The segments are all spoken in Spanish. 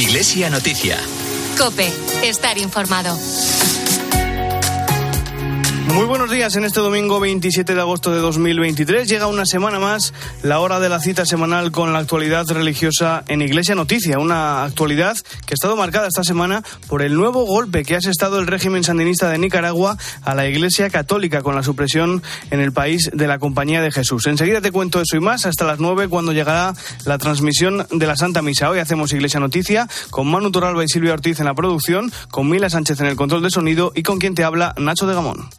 Iglesia Noticia. Cope, estar informado. Muy buenos días. En este domingo 27 de agosto de 2023 llega una semana más la hora de la cita semanal con la actualidad religiosa en Iglesia Noticia. Una actualidad que ha estado marcada esta semana por el nuevo golpe que ha asestado el régimen sandinista de Nicaragua a la Iglesia Católica con la supresión en el país de la Compañía de Jesús. Enseguida te cuento eso y más hasta las 9 cuando llegará la transmisión de la Santa Misa. Hoy hacemos Iglesia Noticia con Manu Toralba y Silvia Ortiz en la producción, con Mila Sánchez en el control de sonido y con quien te habla Nacho de Gamón.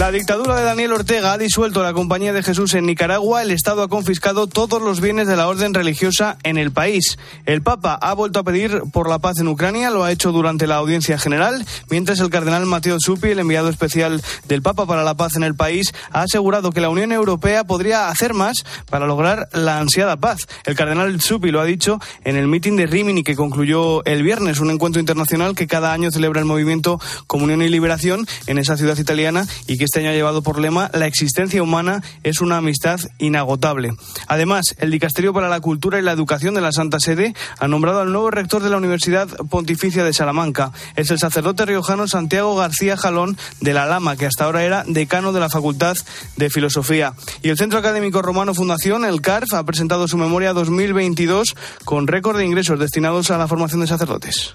La dictadura de Daniel Ortega ha disuelto la Compañía de Jesús en Nicaragua. El Estado ha confiscado todos los bienes de la orden religiosa en el país. El Papa ha vuelto a pedir por la paz en Ucrania, lo ha hecho durante la audiencia general, mientras el cardenal Mateo Zuppi, el enviado especial del Papa para la paz en el país, ha asegurado que la Unión Europea podría hacer más para lograr la ansiada paz. El cardenal Zuppi lo ha dicho en el mitin de Rimini que concluyó el viernes, un encuentro internacional que cada año celebra el movimiento Comunión y Liberación en esa ciudad italiana y que este año ha llevado por lema La existencia humana es una amistad inagotable. Además, el Dicasterio para la Cultura y la Educación de la Santa Sede ha nombrado al nuevo rector de la Universidad Pontificia de Salamanca. Es el sacerdote riojano Santiago García Jalón de la Lama, que hasta ahora era decano de la Facultad de Filosofía. Y el Centro Académico Romano Fundación, el CARF, ha presentado su memoria 2022 con récord de ingresos destinados a la formación de sacerdotes.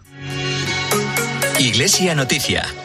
Iglesia Noticia.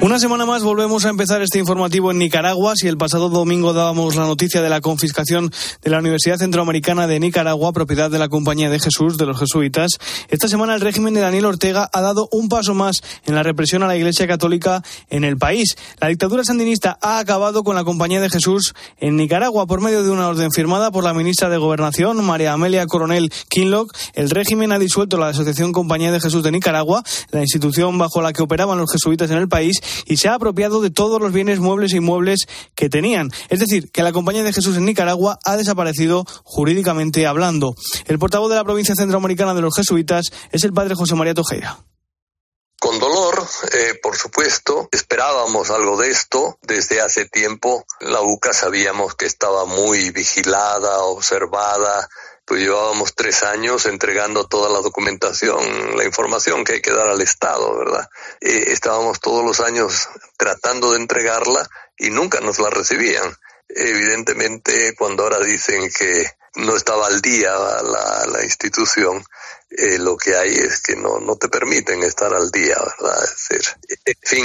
Una semana más volvemos a empezar este informativo en Nicaragua. Si el pasado domingo dábamos la noticia de la confiscación de la Universidad Centroamericana de Nicaragua, propiedad de la Compañía de Jesús, de los jesuitas, esta semana el régimen de Daniel Ortega ha dado un paso más en la represión a la Iglesia Católica en el país. La dictadura sandinista ha acabado con la Compañía de Jesús en Nicaragua por medio de una orden firmada por la ministra de Gobernación, María Amelia Coronel Kinlock. El régimen ha disuelto la Asociación Compañía de Jesús de Nicaragua, la institución bajo la que operaban los jesuitas en el país, y se ha apropiado de todos los bienes muebles e inmuebles que tenían. Es decir, que la Compañía de Jesús en Nicaragua ha desaparecido jurídicamente hablando. El portavoz de la provincia centroamericana de los jesuitas es el padre José María Tojeira. Con dolor, eh, por supuesto, esperábamos algo de esto. Desde hace tiempo la UCA sabíamos que estaba muy vigilada, observada, pues llevábamos tres años entregando toda la documentación, la información que hay que dar al Estado, ¿verdad? Estábamos todos los años tratando de entregarla y nunca nos la recibían. Evidentemente, cuando ahora dicen que no estaba al día la institución, eh, lo que hay es que no, no te permiten estar al día, ¿verdad? Es decir, en fin,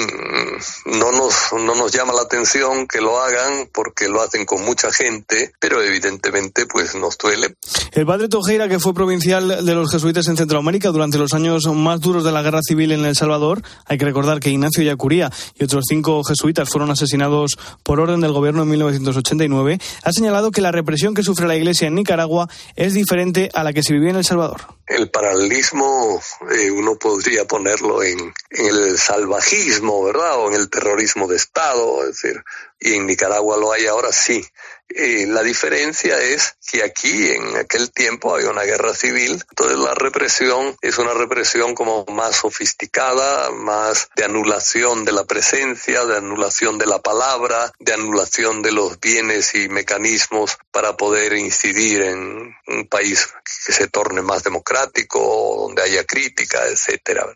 no nos, no nos llama la atención que lo hagan porque lo hacen con mucha gente, pero evidentemente pues nos duele. El padre Tojeira, que fue provincial de los jesuitas en Centroamérica durante los años más duros de la guerra civil en El Salvador, hay que recordar que Ignacio Yacuría y otros cinco jesuitas fueron asesinados por orden del gobierno en 1989, ha señalado que la represión que sufre la iglesia en Nicaragua es diferente a la que se vivía en El Salvador. El paralelismo eh, uno podría ponerlo en, en, el salvajismo, ¿verdad? O en el terrorismo de Estado, es decir, y en Nicaragua lo hay ahora sí. Eh, la diferencia es que aquí en aquel tiempo había una guerra civil, entonces la represión es una represión como más sofisticada, más de anulación de la presencia, de anulación de la palabra, de anulación de los bienes y mecanismos para poder incidir en un país que se torne más democrático, donde haya crítica, etcétera.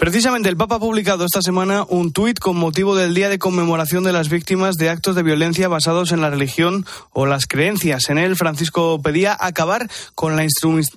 Precisamente el Papa ha publicado esta semana un tuit con motivo del Día de Conmemoración de las Víctimas de Actos de Violencia basados en la religión o las creencias. En él, Francisco pedía acabar con la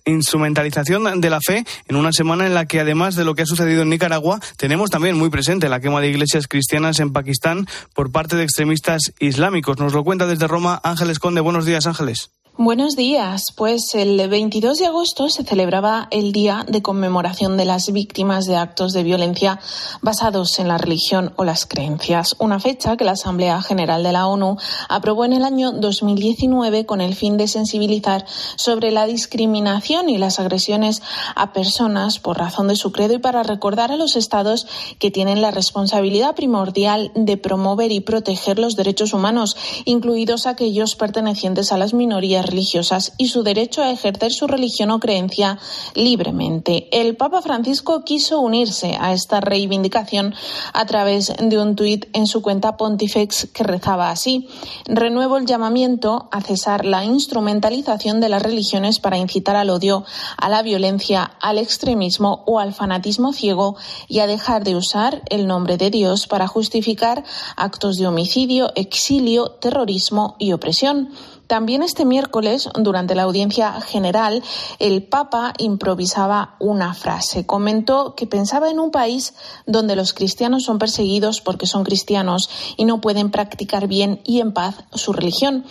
instrumentalización de la fe en una semana en la que, además de lo que ha sucedido en Nicaragua, tenemos también muy presente la quema de iglesias cristianas en Pakistán por parte de extremistas islámicos. Nos lo cuenta desde Roma Ángeles Conde. Buenos días, Ángeles. Buenos días. Pues el 22 de agosto se celebraba el Día de Conmemoración de las Víctimas de Actos de Violencia basados en la religión o las creencias, una fecha que la Asamblea General de la ONU aprobó en el año 2019 con el fin de sensibilizar sobre la discriminación y las agresiones a personas por razón de su credo y para recordar a los Estados que tienen la responsabilidad primordial de promover y proteger los derechos humanos, incluidos aquellos pertenecientes a las minorías religiosas y su derecho a ejercer su religión o creencia libremente. El Papa Francisco quiso unirse a esta reivindicación a través de un tuit en su cuenta Pontifex que rezaba así: Renuevo el llamamiento a cesar la instrumentalización de las religiones para incitar al odio, a la violencia, al extremismo o al fanatismo ciego y a dejar de usar el nombre de Dios para justificar actos de homicidio, exilio, terrorismo y opresión. También este miércoles, durante la audiencia general, el Papa improvisaba una frase. Comentó que pensaba en un país donde los cristianos son perseguidos porque son cristianos y no pueden practicar bien y en paz su religión.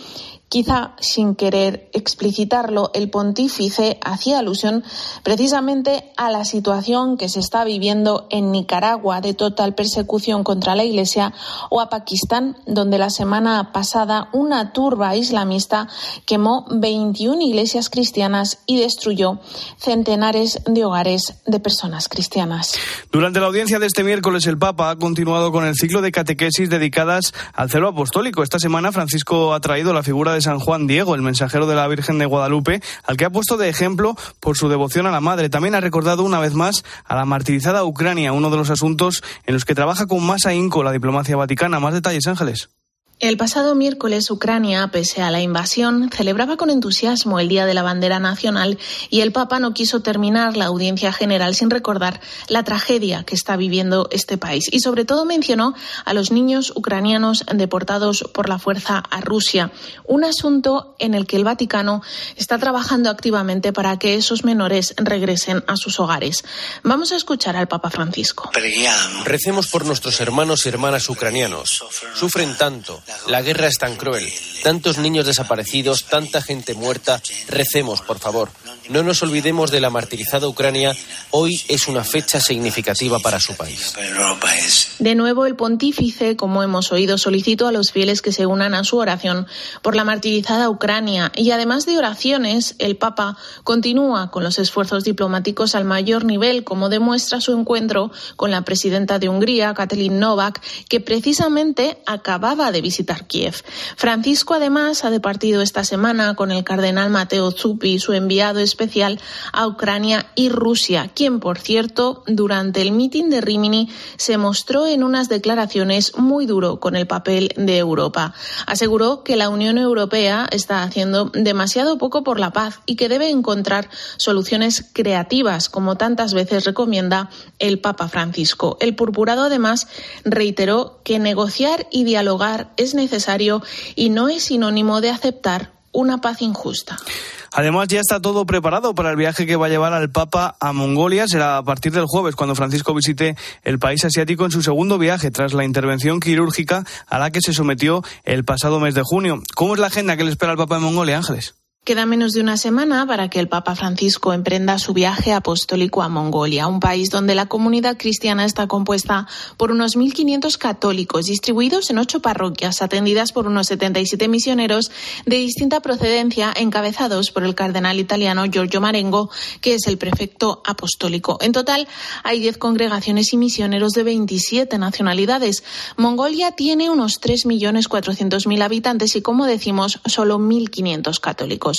Quizá sin querer explicitarlo, el pontífice hacía alusión precisamente a la situación que se está viviendo en Nicaragua de total persecución contra la Iglesia o a Pakistán, donde la semana pasada una turba islamista quemó 21 iglesias cristianas y destruyó centenares de hogares de personas cristianas. Durante la audiencia de este miércoles, el Papa ha continuado con el ciclo de catequesis dedicadas al celo apostólico. Esta semana, Francisco ha traído la figura de San Juan Diego, el mensajero de la Virgen de Guadalupe, al que ha puesto de ejemplo por su devoción a la Madre. También ha recordado una vez más a la martirizada Ucrania, uno de los asuntos en los que trabaja con más ahínco la diplomacia vaticana. Más detalles, Ángeles. El pasado miércoles Ucrania, pese a la invasión, celebraba con entusiasmo el Día de la Bandera Nacional y el Papa no quiso terminar la audiencia general sin recordar la tragedia que está viviendo este país y sobre todo mencionó a los niños ucranianos deportados por la fuerza a Rusia, un asunto en el que el Vaticano está trabajando activamente para que esos menores regresen a sus hogares. Vamos a escuchar al Papa Francisco. Recemos por nuestros hermanos y hermanas ucranianos. Sufren tanto la guerra es tan cruel. Tantos niños desaparecidos, tanta gente muerta. Recemos, por favor. No nos olvidemos de la martirizada Ucrania. Hoy es una fecha significativa para su país. De nuevo, el pontífice, como hemos oído, solicitó a los fieles que se unan a su oración por la martirizada Ucrania. Y además de oraciones, el Papa continúa con los esfuerzos diplomáticos al mayor nivel, como demuestra su encuentro con la presidenta de Hungría, Katalin Novak, que precisamente acababa de visitar Kiev. Francisco, además, ha departido esta semana con el cardenal Mateo Zuppi, su enviado especial a Ucrania y Rusia, quien, por cierto, durante el mitin de Rimini se mostró en unas declaraciones muy duro con el papel de Europa. Aseguró que la Unión Europea está haciendo demasiado poco por la paz y que debe encontrar soluciones creativas, como tantas veces recomienda el Papa Francisco. El purpurado, además, reiteró que negociar y dialogar es necesario y no es sinónimo de aceptar una paz injusta. Además, ya está todo preparado para el viaje que va a llevar al Papa a Mongolia. Será a partir del jueves cuando Francisco visite el país asiático en su segundo viaje tras la intervención quirúrgica a la que se sometió el pasado mes de junio. ¿Cómo es la agenda que le espera al Papa en Mongolia, Ángeles? Queda menos de una semana para que el Papa Francisco emprenda su viaje apostólico a Mongolia, un país donde la comunidad cristiana está compuesta por unos 1.500 católicos distribuidos en ocho parroquias, atendidas por unos 77 misioneros de distinta procedencia, encabezados por el cardenal italiano Giorgio Marengo, que es el prefecto apostólico. En total, hay 10 congregaciones y misioneros de 27 nacionalidades. Mongolia tiene unos 3.400.000 habitantes y, como decimos, solo 1.500 católicos.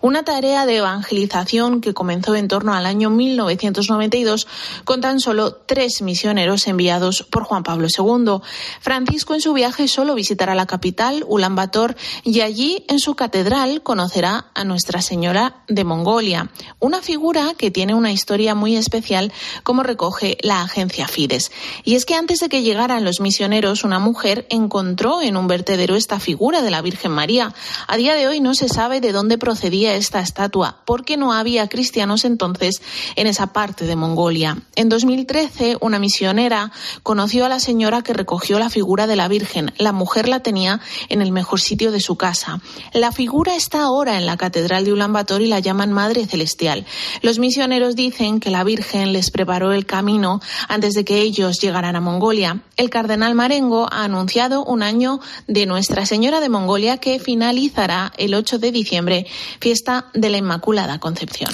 Una tarea de evangelización que comenzó en torno al año 1992 con tan solo tres misioneros enviados por Juan Pablo II. Francisco en su viaje solo visitará la capital, Ulaanbaatar, y allí en su catedral conocerá a Nuestra Señora de Mongolia, una figura que tiene una historia muy especial como recoge la agencia Fides. Y es que antes de que llegaran los misioneros, una mujer encontró en un vertedero esta figura de la Virgen María. A día de hoy no se sabe de dónde procedía esta estatua, porque no había cristianos entonces en esa parte de Mongolia. En 2013, una misionera conoció a la señora que recogió la figura de la Virgen. La mujer la tenía en el mejor sitio de su casa. La figura está ahora en la Catedral de Ulaanbaatar y la llaman Madre Celestial. Los misioneros dicen que la Virgen les preparó el camino antes de que ellos llegaran a Mongolia. El cardenal Marengo ha anunciado un año de Nuestra Señora de Mongolia que finalizará el 8 de diciembre fiesta de la Inmaculada Concepción.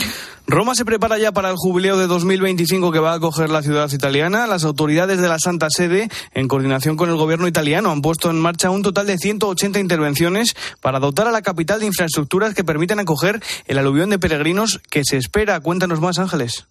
Roma se prepara ya para el jubileo de 2025 que va a acoger la ciudad italiana. Las autoridades de la Santa Sede, en coordinación con el gobierno italiano, han puesto en marcha un total de 180 intervenciones para dotar a la capital de infraestructuras que permitan acoger el aluvión de peregrinos que se espera. Cuéntanos más, Ángeles.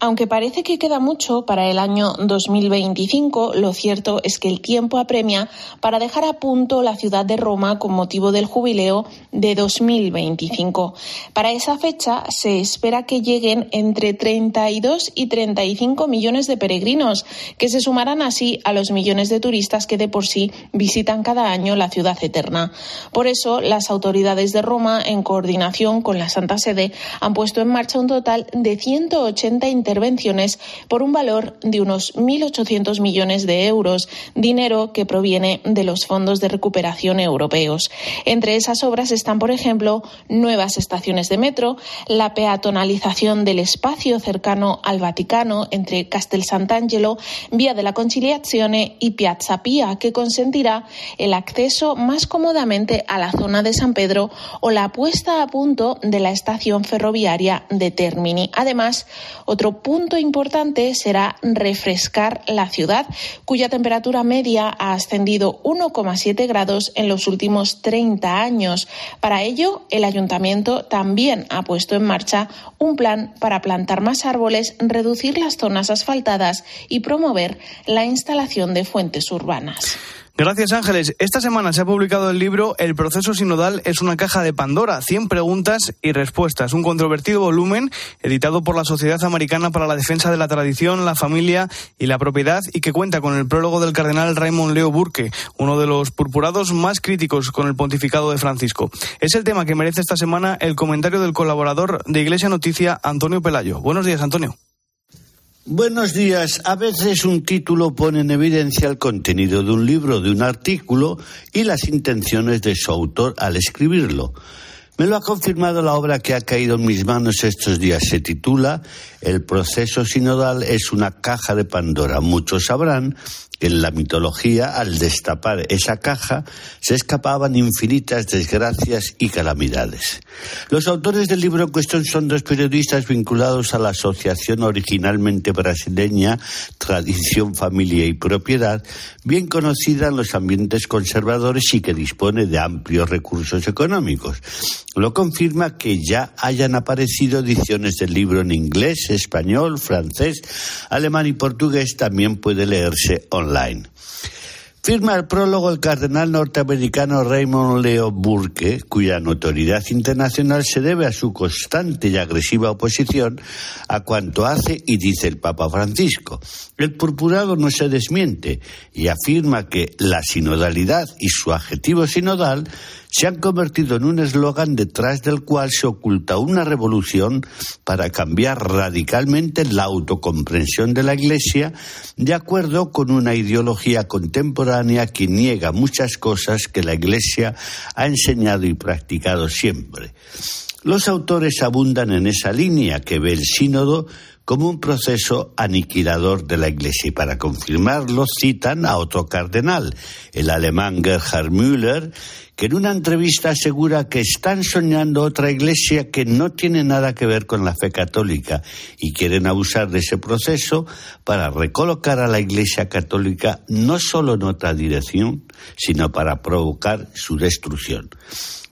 Aunque parece que queda mucho para el año 2025, lo cierto es que el tiempo apremia para dejar a punto la ciudad de Roma con motivo del jubileo de 2025. Para esa fecha se espera que lleguen entre 32 y 35 millones de peregrinos, que se sumarán así a los millones de turistas que de por sí visitan cada año la ciudad eterna. Por eso, las autoridades de Roma, en coordinación con la Santa Sede, han puesto en marcha un total de 180 intervenciones por un valor de unos 1.800 millones de euros, dinero que proviene de los fondos de recuperación europeos. Entre esas obras están, por ejemplo, nuevas estaciones de metro, la peatonalización del espacio cercano al Vaticano entre Castel Sant'Angelo, Vía de la Conciliazione y Piazza Pia, que consentirá el acceso más cómodamente a la zona de San Pedro o la puesta a punto de la estación ferroviaria de Termini. Además, otro punto importante será refrescar la ciudad, cuya temperatura media ha ascendido 1,7 grados en los últimos 30 años. Para ello, el ayuntamiento también ha puesto en marcha un plan para plantar más árboles, reducir las zonas asfaltadas y promover la instalación de fuentes urbanas. Gracias Ángeles. Esta semana se ha publicado el libro El proceso sinodal es una caja de Pandora, 100 preguntas y respuestas, un controvertido volumen editado por la Sociedad Americana para la Defensa de la Tradición, la Familia y la Propiedad y que cuenta con el prólogo del cardenal Raymond Leo Burke, uno de los purpurados más críticos con el pontificado de Francisco. Es el tema que merece esta semana el comentario del colaborador de Iglesia Noticia, Antonio Pelayo. Buenos días, Antonio. Buenos días. A veces un título pone en evidencia el contenido de un libro, de un artículo y las intenciones de su autor al escribirlo. Me lo ha confirmado la obra que ha caído en mis manos estos días. Se titula El proceso sinodal es una caja de Pandora. Muchos sabrán en la mitología, al destapar esa caja, se escapaban infinitas desgracias y calamidades. Los autores del libro en cuestión son dos periodistas vinculados a la asociación originalmente brasileña Tradición, Familia y Propiedad, bien conocida en los ambientes conservadores y que dispone de amplios recursos económicos. Lo confirma que ya hayan aparecido ediciones del libro en inglés, español, francés, alemán y portugués, también puede leerse online. Firma el prólogo el cardenal norteamericano Raymond Leo Burke, cuya notoriedad internacional se debe a su constante y agresiva oposición a cuanto hace y dice el Papa Francisco. El purpurado no se desmiente y afirma que la sinodalidad y su adjetivo sinodal se han convertido en un eslogan detrás del cual se oculta una revolución para cambiar radicalmente la autocomprensión de la Iglesia de acuerdo con una ideología contemporánea que niega muchas cosas que la Iglesia ha enseñado y practicado siempre. Los autores abundan en esa línea que ve el sínodo como un proceso aniquilador de la Iglesia. Y para confirmarlo citan a otro cardenal, el alemán Gerhard Müller, que en una entrevista asegura que están soñando otra iglesia que no tiene nada que ver con la fe católica y quieren abusar de ese proceso para recolocar a la iglesia católica no solo en otra dirección, sino para provocar su destrucción.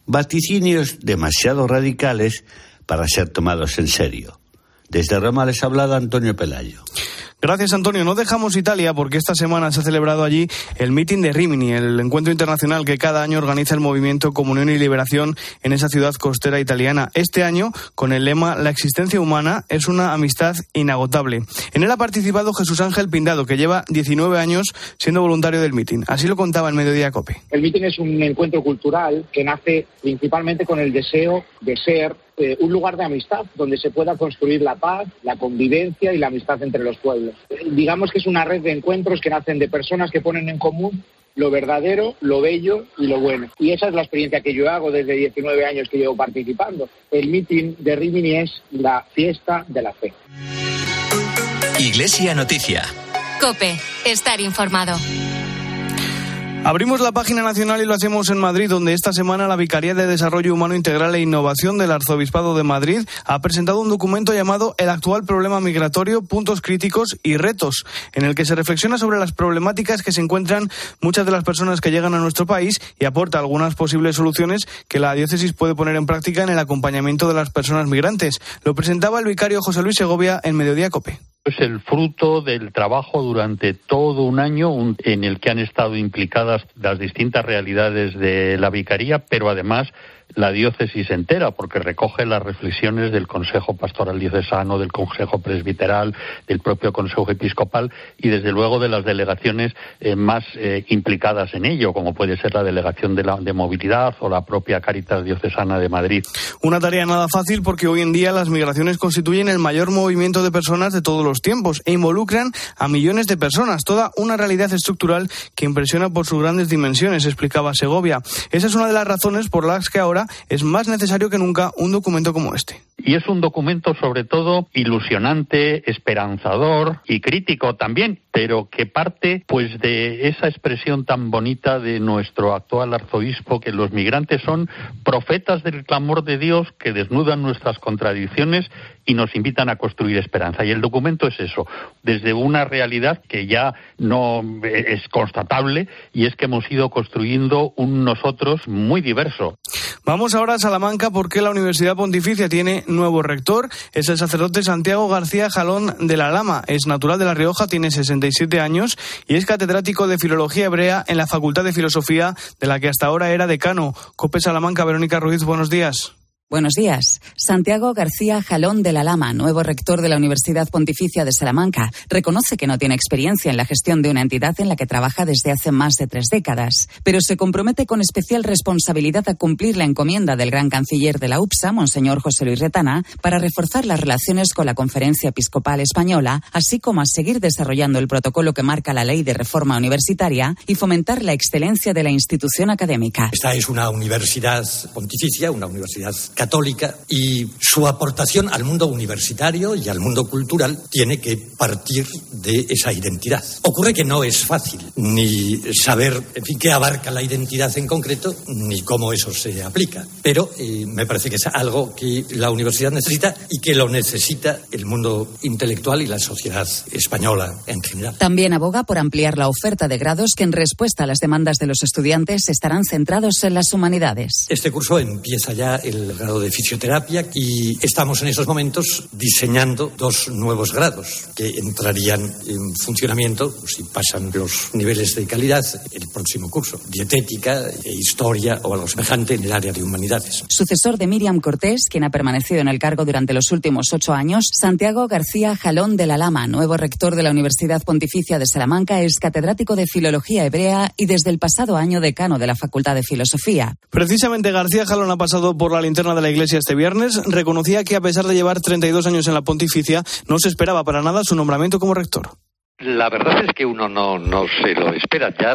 Vaticinios demasiado radicales para ser tomados en serio. Desde Roma les ha hablado Antonio Pelayo. Gracias, Antonio. No dejamos Italia porque esta semana se ha celebrado allí el meeting de Rimini, el encuentro internacional que cada año organiza el movimiento Comunión y Liberación en esa ciudad costera italiana. Este año, con el lema La existencia humana es una amistad inagotable. En él ha participado Jesús Ángel Pindado, que lleva 19 años siendo voluntario del meeting. Así lo contaba en Mediodía Cope. El meeting es un encuentro cultural que nace principalmente con el deseo de ser eh, un lugar de amistad donde se pueda construir la paz, la convivencia y la amistad entre los pueblos. Eh, digamos que es una red de encuentros que nacen de personas que ponen en común lo verdadero, lo bello y lo bueno. Y esa es la experiencia que yo hago desde 19 años que llevo participando. El meeting de Rimini es la fiesta de la fe. Iglesia Noticia. Cope, estar informado. Abrimos la página nacional y lo hacemos en Madrid, donde esta semana la Vicaría de Desarrollo Humano Integral e Innovación del Arzobispado de Madrid ha presentado un documento llamado El actual problema migratorio, puntos críticos y retos, en el que se reflexiona sobre las problemáticas que se encuentran muchas de las personas que llegan a nuestro país y aporta algunas posibles soluciones que la diócesis puede poner en práctica en el acompañamiento de las personas migrantes. Lo presentaba el vicario José Luis Segovia en Mediodía Cope es el fruto del trabajo durante todo un año en el que han estado implicadas las distintas realidades de la vicaría, pero además la diócesis entera, porque recoge las reflexiones del Consejo Pastoral Diocesano, del Consejo Presbiteral, del propio Consejo Episcopal y, desde luego, de las delegaciones eh, más eh, implicadas en ello, como puede ser la Delegación de, la, de Movilidad o la propia Caritas Diocesana de Madrid. Una tarea nada fácil porque hoy en día las migraciones constituyen el mayor movimiento de personas de todos los tiempos e involucran a millones de personas, toda una realidad estructural que impresiona por sus grandes dimensiones, explicaba Segovia. Esa es una de las razones por las que ahora es más necesario que nunca un documento como este. Y es un documento sobre todo ilusionante, esperanzador y crítico también, pero que parte pues de esa expresión tan bonita de nuestro actual arzobispo que los migrantes son profetas del clamor de Dios que desnudan nuestras contradicciones y nos invitan a construir esperanza. Y el documento es eso, desde una realidad que ya no es constatable y es que hemos ido construyendo un nosotros muy diverso. Vamos ahora a Salamanca porque la Universidad Pontificia tiene nuevo rector. Es el sacerdote Santiago García Jalón de la Lama. Es natural de La Rioja, tiene 67 años y es catedrático de Filología Hebrea en la Facultad de Filosofía de la que hasta ahora era decano. Cope Salamanca, Verónica Ruiz, buenos días. Buenos días. Santiago García Jalón de la Lama, nuevo rector de la Universidad Pontificia de Salamanca, reconoce que no tiene experiencia en la gestión de una entidad en la que trabaja desde hace más de tres décadas, pero se compromete con especial responsabilidad a cumplir la encomienda del gran canciller de la UPSA, Monseñor José Luis Retana, para reforzar las relaciones con la Conferencia Episcopal Española, así como a seguir desarrollando el protocolo que marca la ley de reforma universitaria y fomentar la excelencia de la institución académica. Esta es una universidad pontificia, una universidad católica y su aportación al mundo universitario y al mundo cultural tiene que partir de esa identidad. Ocurre que no es fácil ni saber en fin, qué abarca la identidad en concreto ni cómo eso se aplica, pero eh, me parece que es algo que la universidad necesita y que lo necesita el mundo intelectual y la sociedad española en general. También aboga por ampliar la oferta de grados que en respuesta a las demandas de los estudiantes estarán centrados en las humanidades. Este curso empieza ya el de fisioterapia y estamos en esos momentos diseñando dos nuevos grados que entrarían en funcionamiento si pasan los niveles de calidad el próximo curso, dietética, e historia o algo semejante en el área de humanidades. Sucesor de Miriam Cortés, quien ha permanecido en el cargo durante los últimos ocho años, Santiago García Jalón de la Lama, nuevo rector de la Universidad Pontificia de Salamanca, es catedrático de Filología Hebrea y desde el pasado año decano de la Facultad de Filosofía. Precisamente García Jalón ha pasado por la linterna de la Iglesia este viernes, reconocía que a pesar de llevar 32 años en la pontificia, no se esperaba para nada su nombramiento como rector. La verdad es que uno no, no se lo espera. Ya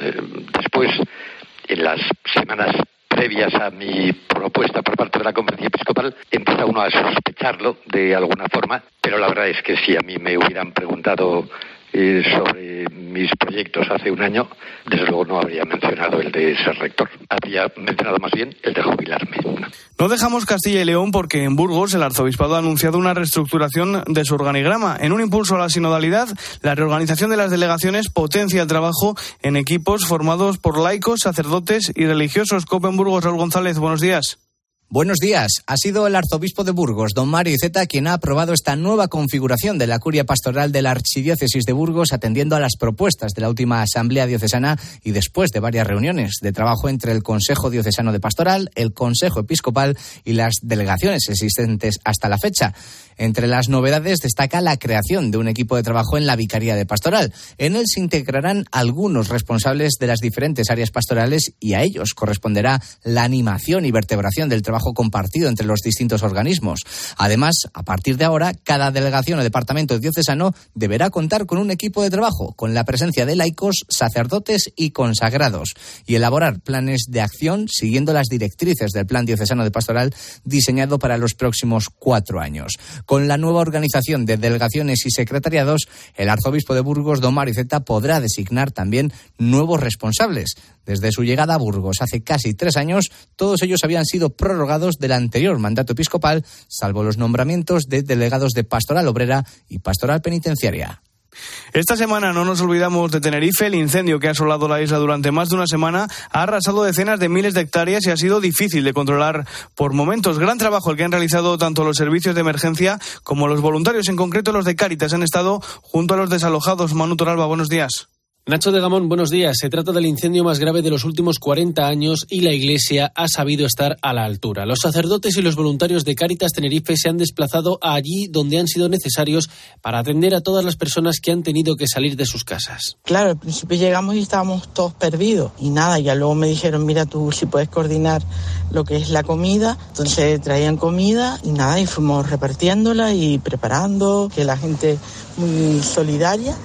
eh, después, en las semanas previas a mi propuesta por parte de la conferencia episcopal, empieza uno a sospecharlo de alguna forma, pero la verdad es que si a mí me hubieran preguntado eh, sobre mis proyectos hace un año, desde luego no habría mencionado el de ser rector. Habría mencionado más bien el de jubilarme. No dejamos Castilla y León porque en Burgos el arzobispado ha anunciado una reestructuración de su organigrama. En un impulso a la sinodalidad, la reorganización de las delegaciones potencia el trabajo en equipos formados por laicos, sacerdotes y religiosos. Copen Burgos, Raúl González, buenos días. Buenos días. Ha sido el arzobispo de Burgos, don Mario Iceta, quien ha aprobado esta nueva configuración de la curia pastoral de la Archidiócesis de Burgos, atendiendo a las propuestas de la última Asamblea Diocesana y después de varias reuniones de trabajo entre el Consejo Diocesano de Pastoral, el Consejo Episcopal y las delegaciones existentes hasta la fecha. Entre las novedades destaca la creación de un equipo de trabajo en la Vicaría de Pastoral. En él se integrarán algunos responsables de las diferentes áreas pastorales y a ellos corresponderá la animación y vertebración del trabajo trabajo compartido entre los distintos organismos. Además, a partir de ahora, cada delegación o departamento diocesano deberá contar con un equipo de trabajo, con la presencia de laicos, sacerdotes y consagrados, y elaborar planes de acción siguiendo las directrices del Plan Diocesano de Pastoral diseñado para los próximos cuatro años. Con la nueva organización de delegaciones y secretariados, el arzobispo de Burgos, don Mariceta, podrá designar también nuevos responsables. Desde su llegada a Burgos hace casi tres años, todos ellos habían sido prorrogados del anterior mandato episcopal, salvo los nombramientos de delegados de pastoral obrera y pastoral penitenciaria. Esta semana no nos olvidamos de Tenerife. El incendio que ha asolado la isla durante más de una semana ha arrasado decenas de miles de hectáreas y ha sido difícil de controlar por momentos. Gran trabajo el que han realizado tanto los servicios de emergencia como los voluntarios, en concreto los de Cáritas, han estado junto a los desalojados. Manu Toralba, buenos días. Nacho de Gamón, buenos días. Se trata del incendio más grave de los últimos 40 años y la Iglesia ha sabido estar a la altura. Los sacerdotes y los voluntarios de Cáritas Tenerife se han desplazado allí donde han sido necesarios para atender a todas las personas que han tenido que salir de sus casas. Claro, al principio llegamos y estábamos todos perdidos y nada, ya luego me dijeron, mira tú si puedes coordinar lo que es la comida. Entonces traían comida y nada, y fuimos repartiéndola y preparando, que la gente muy solidaria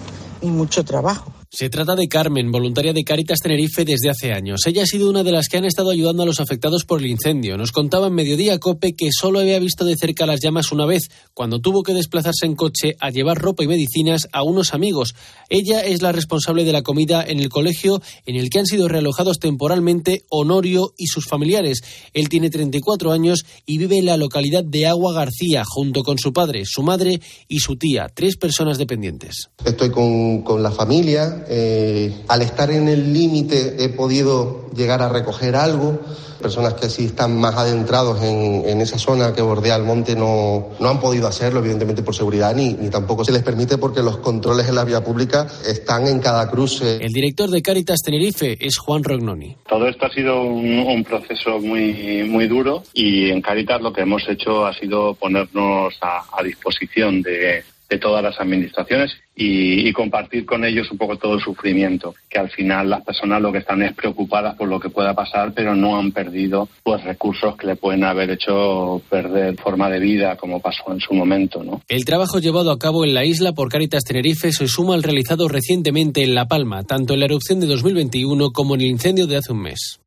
y mucho trabajo. Se trata de Carmen, voluntaria de Caritas Tenerife desde hace años. Ella ha sido una de las que han estado ayudando a los afectados por el incendio. Nos contaba en Mediodía Cope que solo había visto de cerca las llamas una vez, cuando tuvo que desplazarse en coche a llevar ropa y medicinas a unos amigos. Ella es la responsable de la comida en el colegio en el que han sido realojados temporalmente Honorio y sus familiares. Él tiene 34 años y vive en la localidad de Agua García, junto con su padre, su madre y su tía, tres personas dependientes. Estoy con, con la familia eh, al estar en el límite he podido llegar a recoger algo. Personas que sí están más adentrados en, esa zona que bordea el monte no, no han podido hacerlo, evidentemente por seguridad, ni, ni tampoco se les permite porque los controles en la vía pública están en cada cruce. El director de Caritas Tenerife es Juan Rognoni. Todo esto ha sido un, proceso muy, muy duro y en Caritas lo que hemos hecho ha sido ponernos a disposición de, de todas las administraciones y, compartir con ellos un poco todo el sufrimiento, que al final las personas lo que están es preocupadas por lo que pueda pasar, pero no han perdido pues recursos que le pueden haber hecho perder forma de vida, como pasó en su momento, ¿no? El trabajo llevado a cabo en la isla por Caritas Tenerife se suma al realizado recientemente en La Palma, tanto en la erupción de 2021 como en el incendio de hace un mes.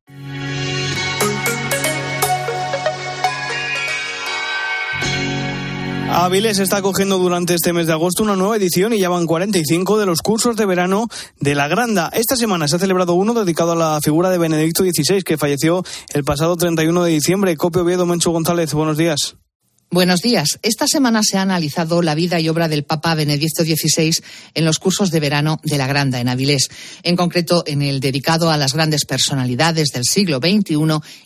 Avilés está acogiendo durante este mes de agosto una nueva edición y ya van 45 de los cursos de verano de la Granda. Esta semana se ha celebrado uno dedicado a la figura de Benedicto XVI, que falleció el pasado 31 de diciembre. Copio Oviedo Mencho González, buenos días. Buenos días. Esta semana se ha analizado la vida y obra del Papa Benedicto XVI en los cursos de verano de la Granda en Avilés, en concreto en el dedicado a las grandes personalidades del siglo XXI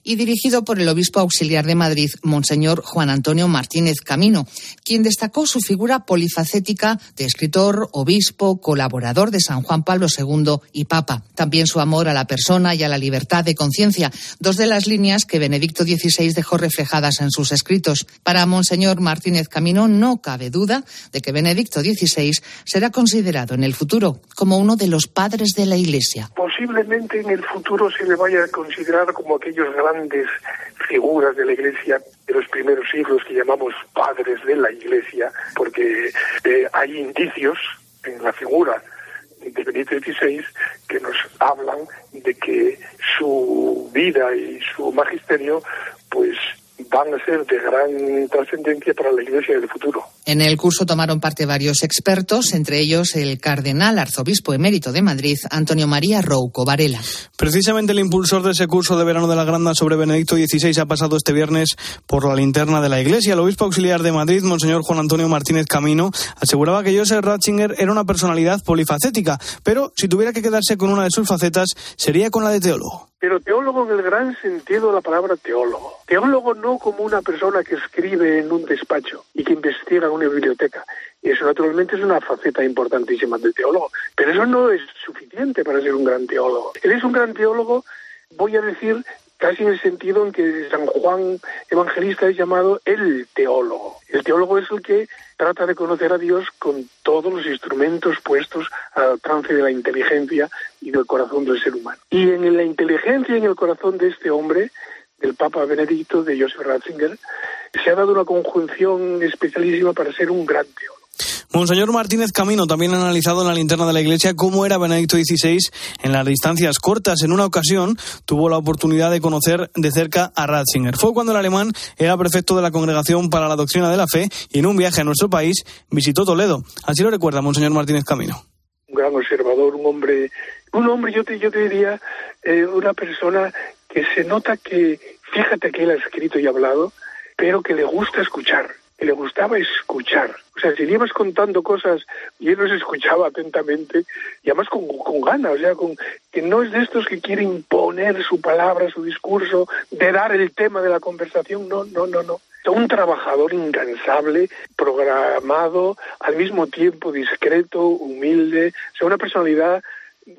y dirigido por el obispo auxiliar de Madrid, Monseñor Juan Antonio Martínez Camino, quien destacó su figura polifacética de escritor, obispo, colaborador de San Juan Pablo II y Papa. También su amor a la persona y a la libertad de conciencia, dos de las líneas que Benedicto XVI dejó reflejadas en sus escritos. Para Monseñor Martínez Camino, no cabe duda de que Benedicto XVI será considerado en el futuro como uno de los padres de la Iglesia. Posiblemente en el futuro se le vaya a considerar como aquellos grandes figuras de la Iglesia de los primeros siglos que llamamos padres de la Iglesia, porque eh, hay indicios en la figura de Benedicto XVI que nos hablan de que su vida y su magisterio pues van a ser de gran trascendencia para la Iglesia del futuro. En el curso tomaron parte varios expertos, entre ellos el cardenal arzobispo emérito de Madrid, Antonio María Rouco Varela. Precisamente el impulsor de ese curso de verano de la Granda sobre Benedicto XVI ha pasado este viernes por la linterna de la Iglesia. El obispo auxiliar de Madrid, Monseñor Juan Antonio Martínez Camino, aseguraba que Joseph Ratzinger era una personalidad polifacética, pero si tuviera que quedarse con una de sus facetas, sería con la de teólogo pero teólogo en el gran sentido de la palabra teólogo. Teólogo no como una persona que escribe en un despacho y que investiga en biblioteca. Y eso naturalmente es una faceta importantísima del teólogo. Pero eso no es suficiente para ser un gran teólogo. Él es un gran teólogo, voy a decir, casi en el sentido en que San Juan Evangelista es llamado el teólogo. El teólogo es el que trata de conocer a Dios con todos los instrumentos puestos al trance de la inteligencia y del corazón del ser humano. Y en la inteligencia y en el corazón de este hombre del Papa Benedicto, de Joseph Ratzinger, se ha dado una conjunción especialísima para ser un gran teólogo. Monseñor Martínez Camino también ha analizado en la linterna de la Iglesia cómo era Benedicto XVI en las distancias cortas. En una ocasión tuvo la oportunidad de conocer de cerca a Ratzinger. Fue cuando el alemán era prefecto de la Congregación para la Doctrina de la Fe y en un viaje a nuestro país visitó Toledo. Así lo recuerda Monseñor Martínez Camino. Un gran observador, un hombre, un hombre, yo te, yo te diría, eh, una persona que se nota que, fíjate que él ha escrito y hablado, pero que le gusta escuchar que le gustaba escuchar. O sea, si le ibas contando cosas y él los escuchaba atentamente, y además con, con ganas, o sea, con, que no es de estos que quiere imponer su palabra, su discurso, de dar el tema de la conversación, no, no, no, no. Un trabajador incansable, programado, al mismo tiempo discreto, humilde, o sea, una personalidad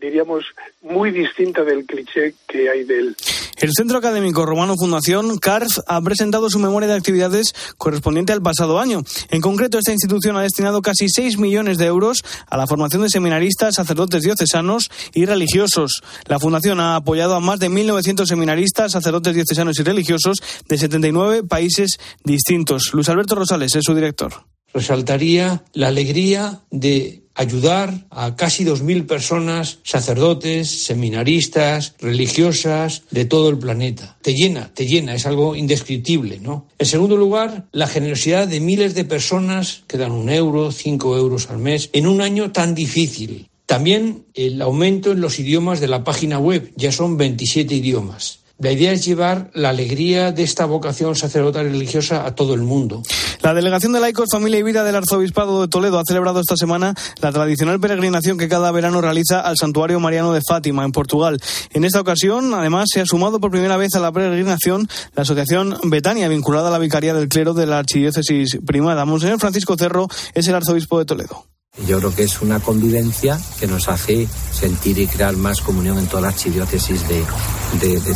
diríamos, muy distinta del cliché que hay de él. El Centro Académico Romano Fundación CARF ha presentado su memoria de actividades correspondiente al pasado año. En concreto, esta institución ha destinado casi 6 millones de euros a la formación de seminaristas, sacerdotes diocesanos y religiosos. La Fundación ha apoyado a más de 1.900 seminaristas, sacerdotes diocesanos y religiosos de 79 países distintos. Luis Alberto Rosales es su director. Resaltaría la alegría de ayudar a casi 2.000 personas, sacerdotes, seminaristas, religiosas de todo el planeta. Te llena, te llena, es algo indescriptible, ¿no? En segundo lugar, la generosidad de miles de personas que dan un euro, cinco euros al mes en un año tan difícil. También el aumento en los idiomas de la página web, ya son 27 idiomas. La idea es llevar la alegría de esta vocación sacerdotal religiosa a todo el mundo. La Delegación de Laicos, Familia y Vida del Arzobispado de Toledo ha celebrado esta semana la tradicional peregrinación que cada verano realiza al Santuario Mariano de Fátima, en Portugal. En esta ocasión, además, se ha sumado por primera vez a la peregrinación la Asociación Betania, vinculada a la Vicaría del Clero de la Archidiócesis Primada. Monseñor Francisco Cerro es el arzobispo de Toledo. Yo creo que es una convivencia que nos hace sentir y crear más comunión en toda la archidiócesis de,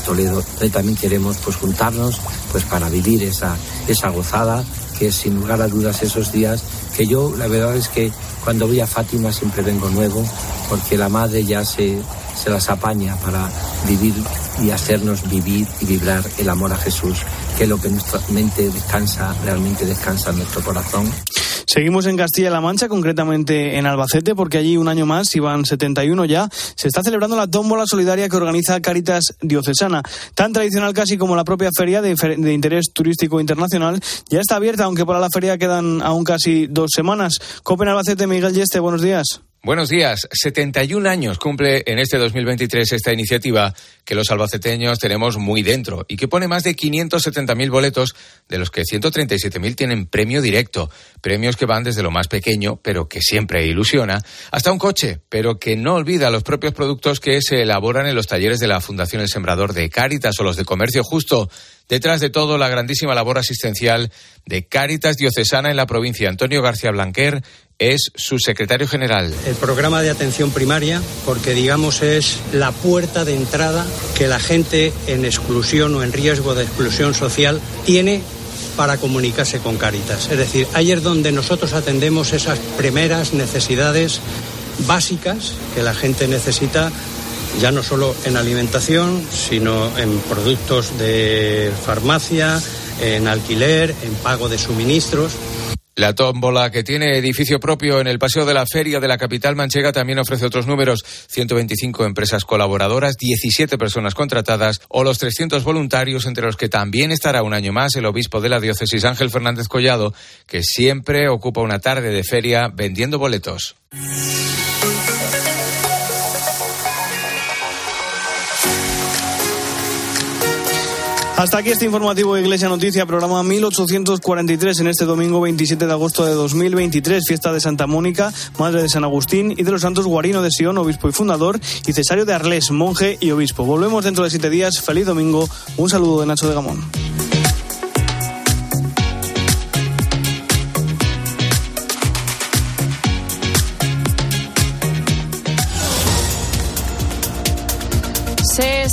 Toledo. Y también queremos pues juntarnos pues para vivir esa, esa gozada que sin lugar a dudas esos días que yo la verdad es que cuando voy a Fátima siempre vengo nuevo porque la madre ya se, se las apaña para vivir y hacernos vivir y vibrar el amor a Jesús, que es lo que nuestra mente descansa, realmente descansa en nuestro corazón. Seguimos en Castilla-La Mancha, concretamente en Albacete, porque allí un año más, iban 71 ya, se está celebrando la tómbola solidaria que organiza Caritas Diocesana. Tan tradicional casi como la propia feria de, de interés turístico internacional, ya está abierta, aunque para la feria quedan aún casi dos semanas. Copen Albacete, Miguel Yeste, buenos días. Buenos días. 71 años cumple en este 2023 esta iniciativa que los albaceteños tenemos muy dentro y que pone más de 570.000 boletos, de los que 137.000 tienen premio directo. Premios que van desde lo más pequeño, pero que siempre ilusiona, hasta un coche, pero que no olvida los propios productos que se elaboran en los talleres de la Fundación El Sembrador de Cáritas o los de Comercio Justo. Detrás de todo, la grandísima labor asistencial de Cáritas Diocesana en la provincia. Antonio García Blanquer es su secretario general. El programa de atención primaria, porque digamos es la puerta de entrada que la gente en exclusión o en riesgo de exclusión social tiene para comunicarse con Cáritas. Es decir, ahí es donde nosotros atendemos esas primeras necesidades básicas que la gente necesita ya no solo en alimentación, sino en productos de farmacia, en alquiler, en pago de suministros. La tómbola, que tiene edificio propio en el Paseo de la Feria de la capital manchega, también ofrece otros números. 125 empresas colaboradoras, 17 personas contratadas o los 300 voluntarios, entre los que también estará un año más el obispo de la diócesis Ángel Fernández Collado, que siempre ocupa una tarde de feria vendiendo boletos. Hasta aquí este informativo de Iglesia Noticia, programa 1843 en este domingo 27 de agosto de 2023, fiesta de Santa Mónica, madre de San Agustín y de los santos Guarino de Sion, obispo y fundador, y Cesario de Arles, monje y obispo. Volvemos dentro de siete días. Feliz domingo. Un saludo de Nacho de Gamón.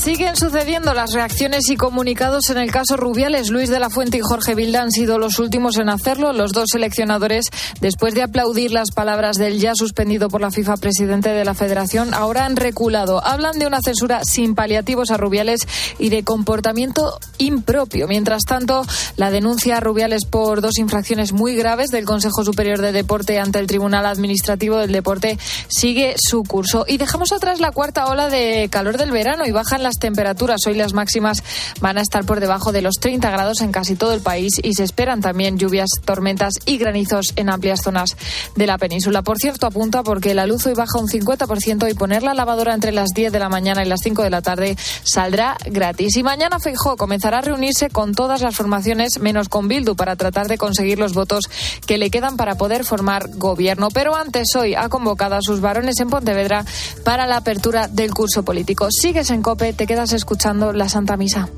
Siguen sucediendo las reacciones y comunicados en el caso Rubiales. Luis de la Fuente y Jorge Vilda han sido los últimos en hacerlo. Los dos seleccionadores, después de aplaudir las palabras del ya suspendido por la FIFA presidente de la Federación, ahora han reculado. Hablan de una censura sin paliativos a Rubiales y de comportamiento impropio. Mientras tanto, la denuncia a Rubiales por dos infracciones muy graves del Consejo Superior de Deporte ante el Tribunal Administrativo del Deporte sigue su curso. Y dejamos atrás la cuarta ola de calor del verano y bajan temperaturas. Hoy las máximas van a estar por debajo de los 30 grados en casi todo el país y se esperan también lluvias, tormentas y granizos en amplias zonas de la península. Por cierto, apunta porque la luz hoy baja un 50% y poner la lavadora entre las 10 de la mañana y las 5 de la tarde saldrá gratis. Y mañana Feijó comenzará a reunirse con todas las formaciones menos con Bildu para tratar de conseguir los votos que le quedan para poder formar gobierno. Pero antes hoy ha convocado a sus varones en Pontevedra para la apertura del curso político. Sigues en COPE, te quedas escuchando la Santa Misa.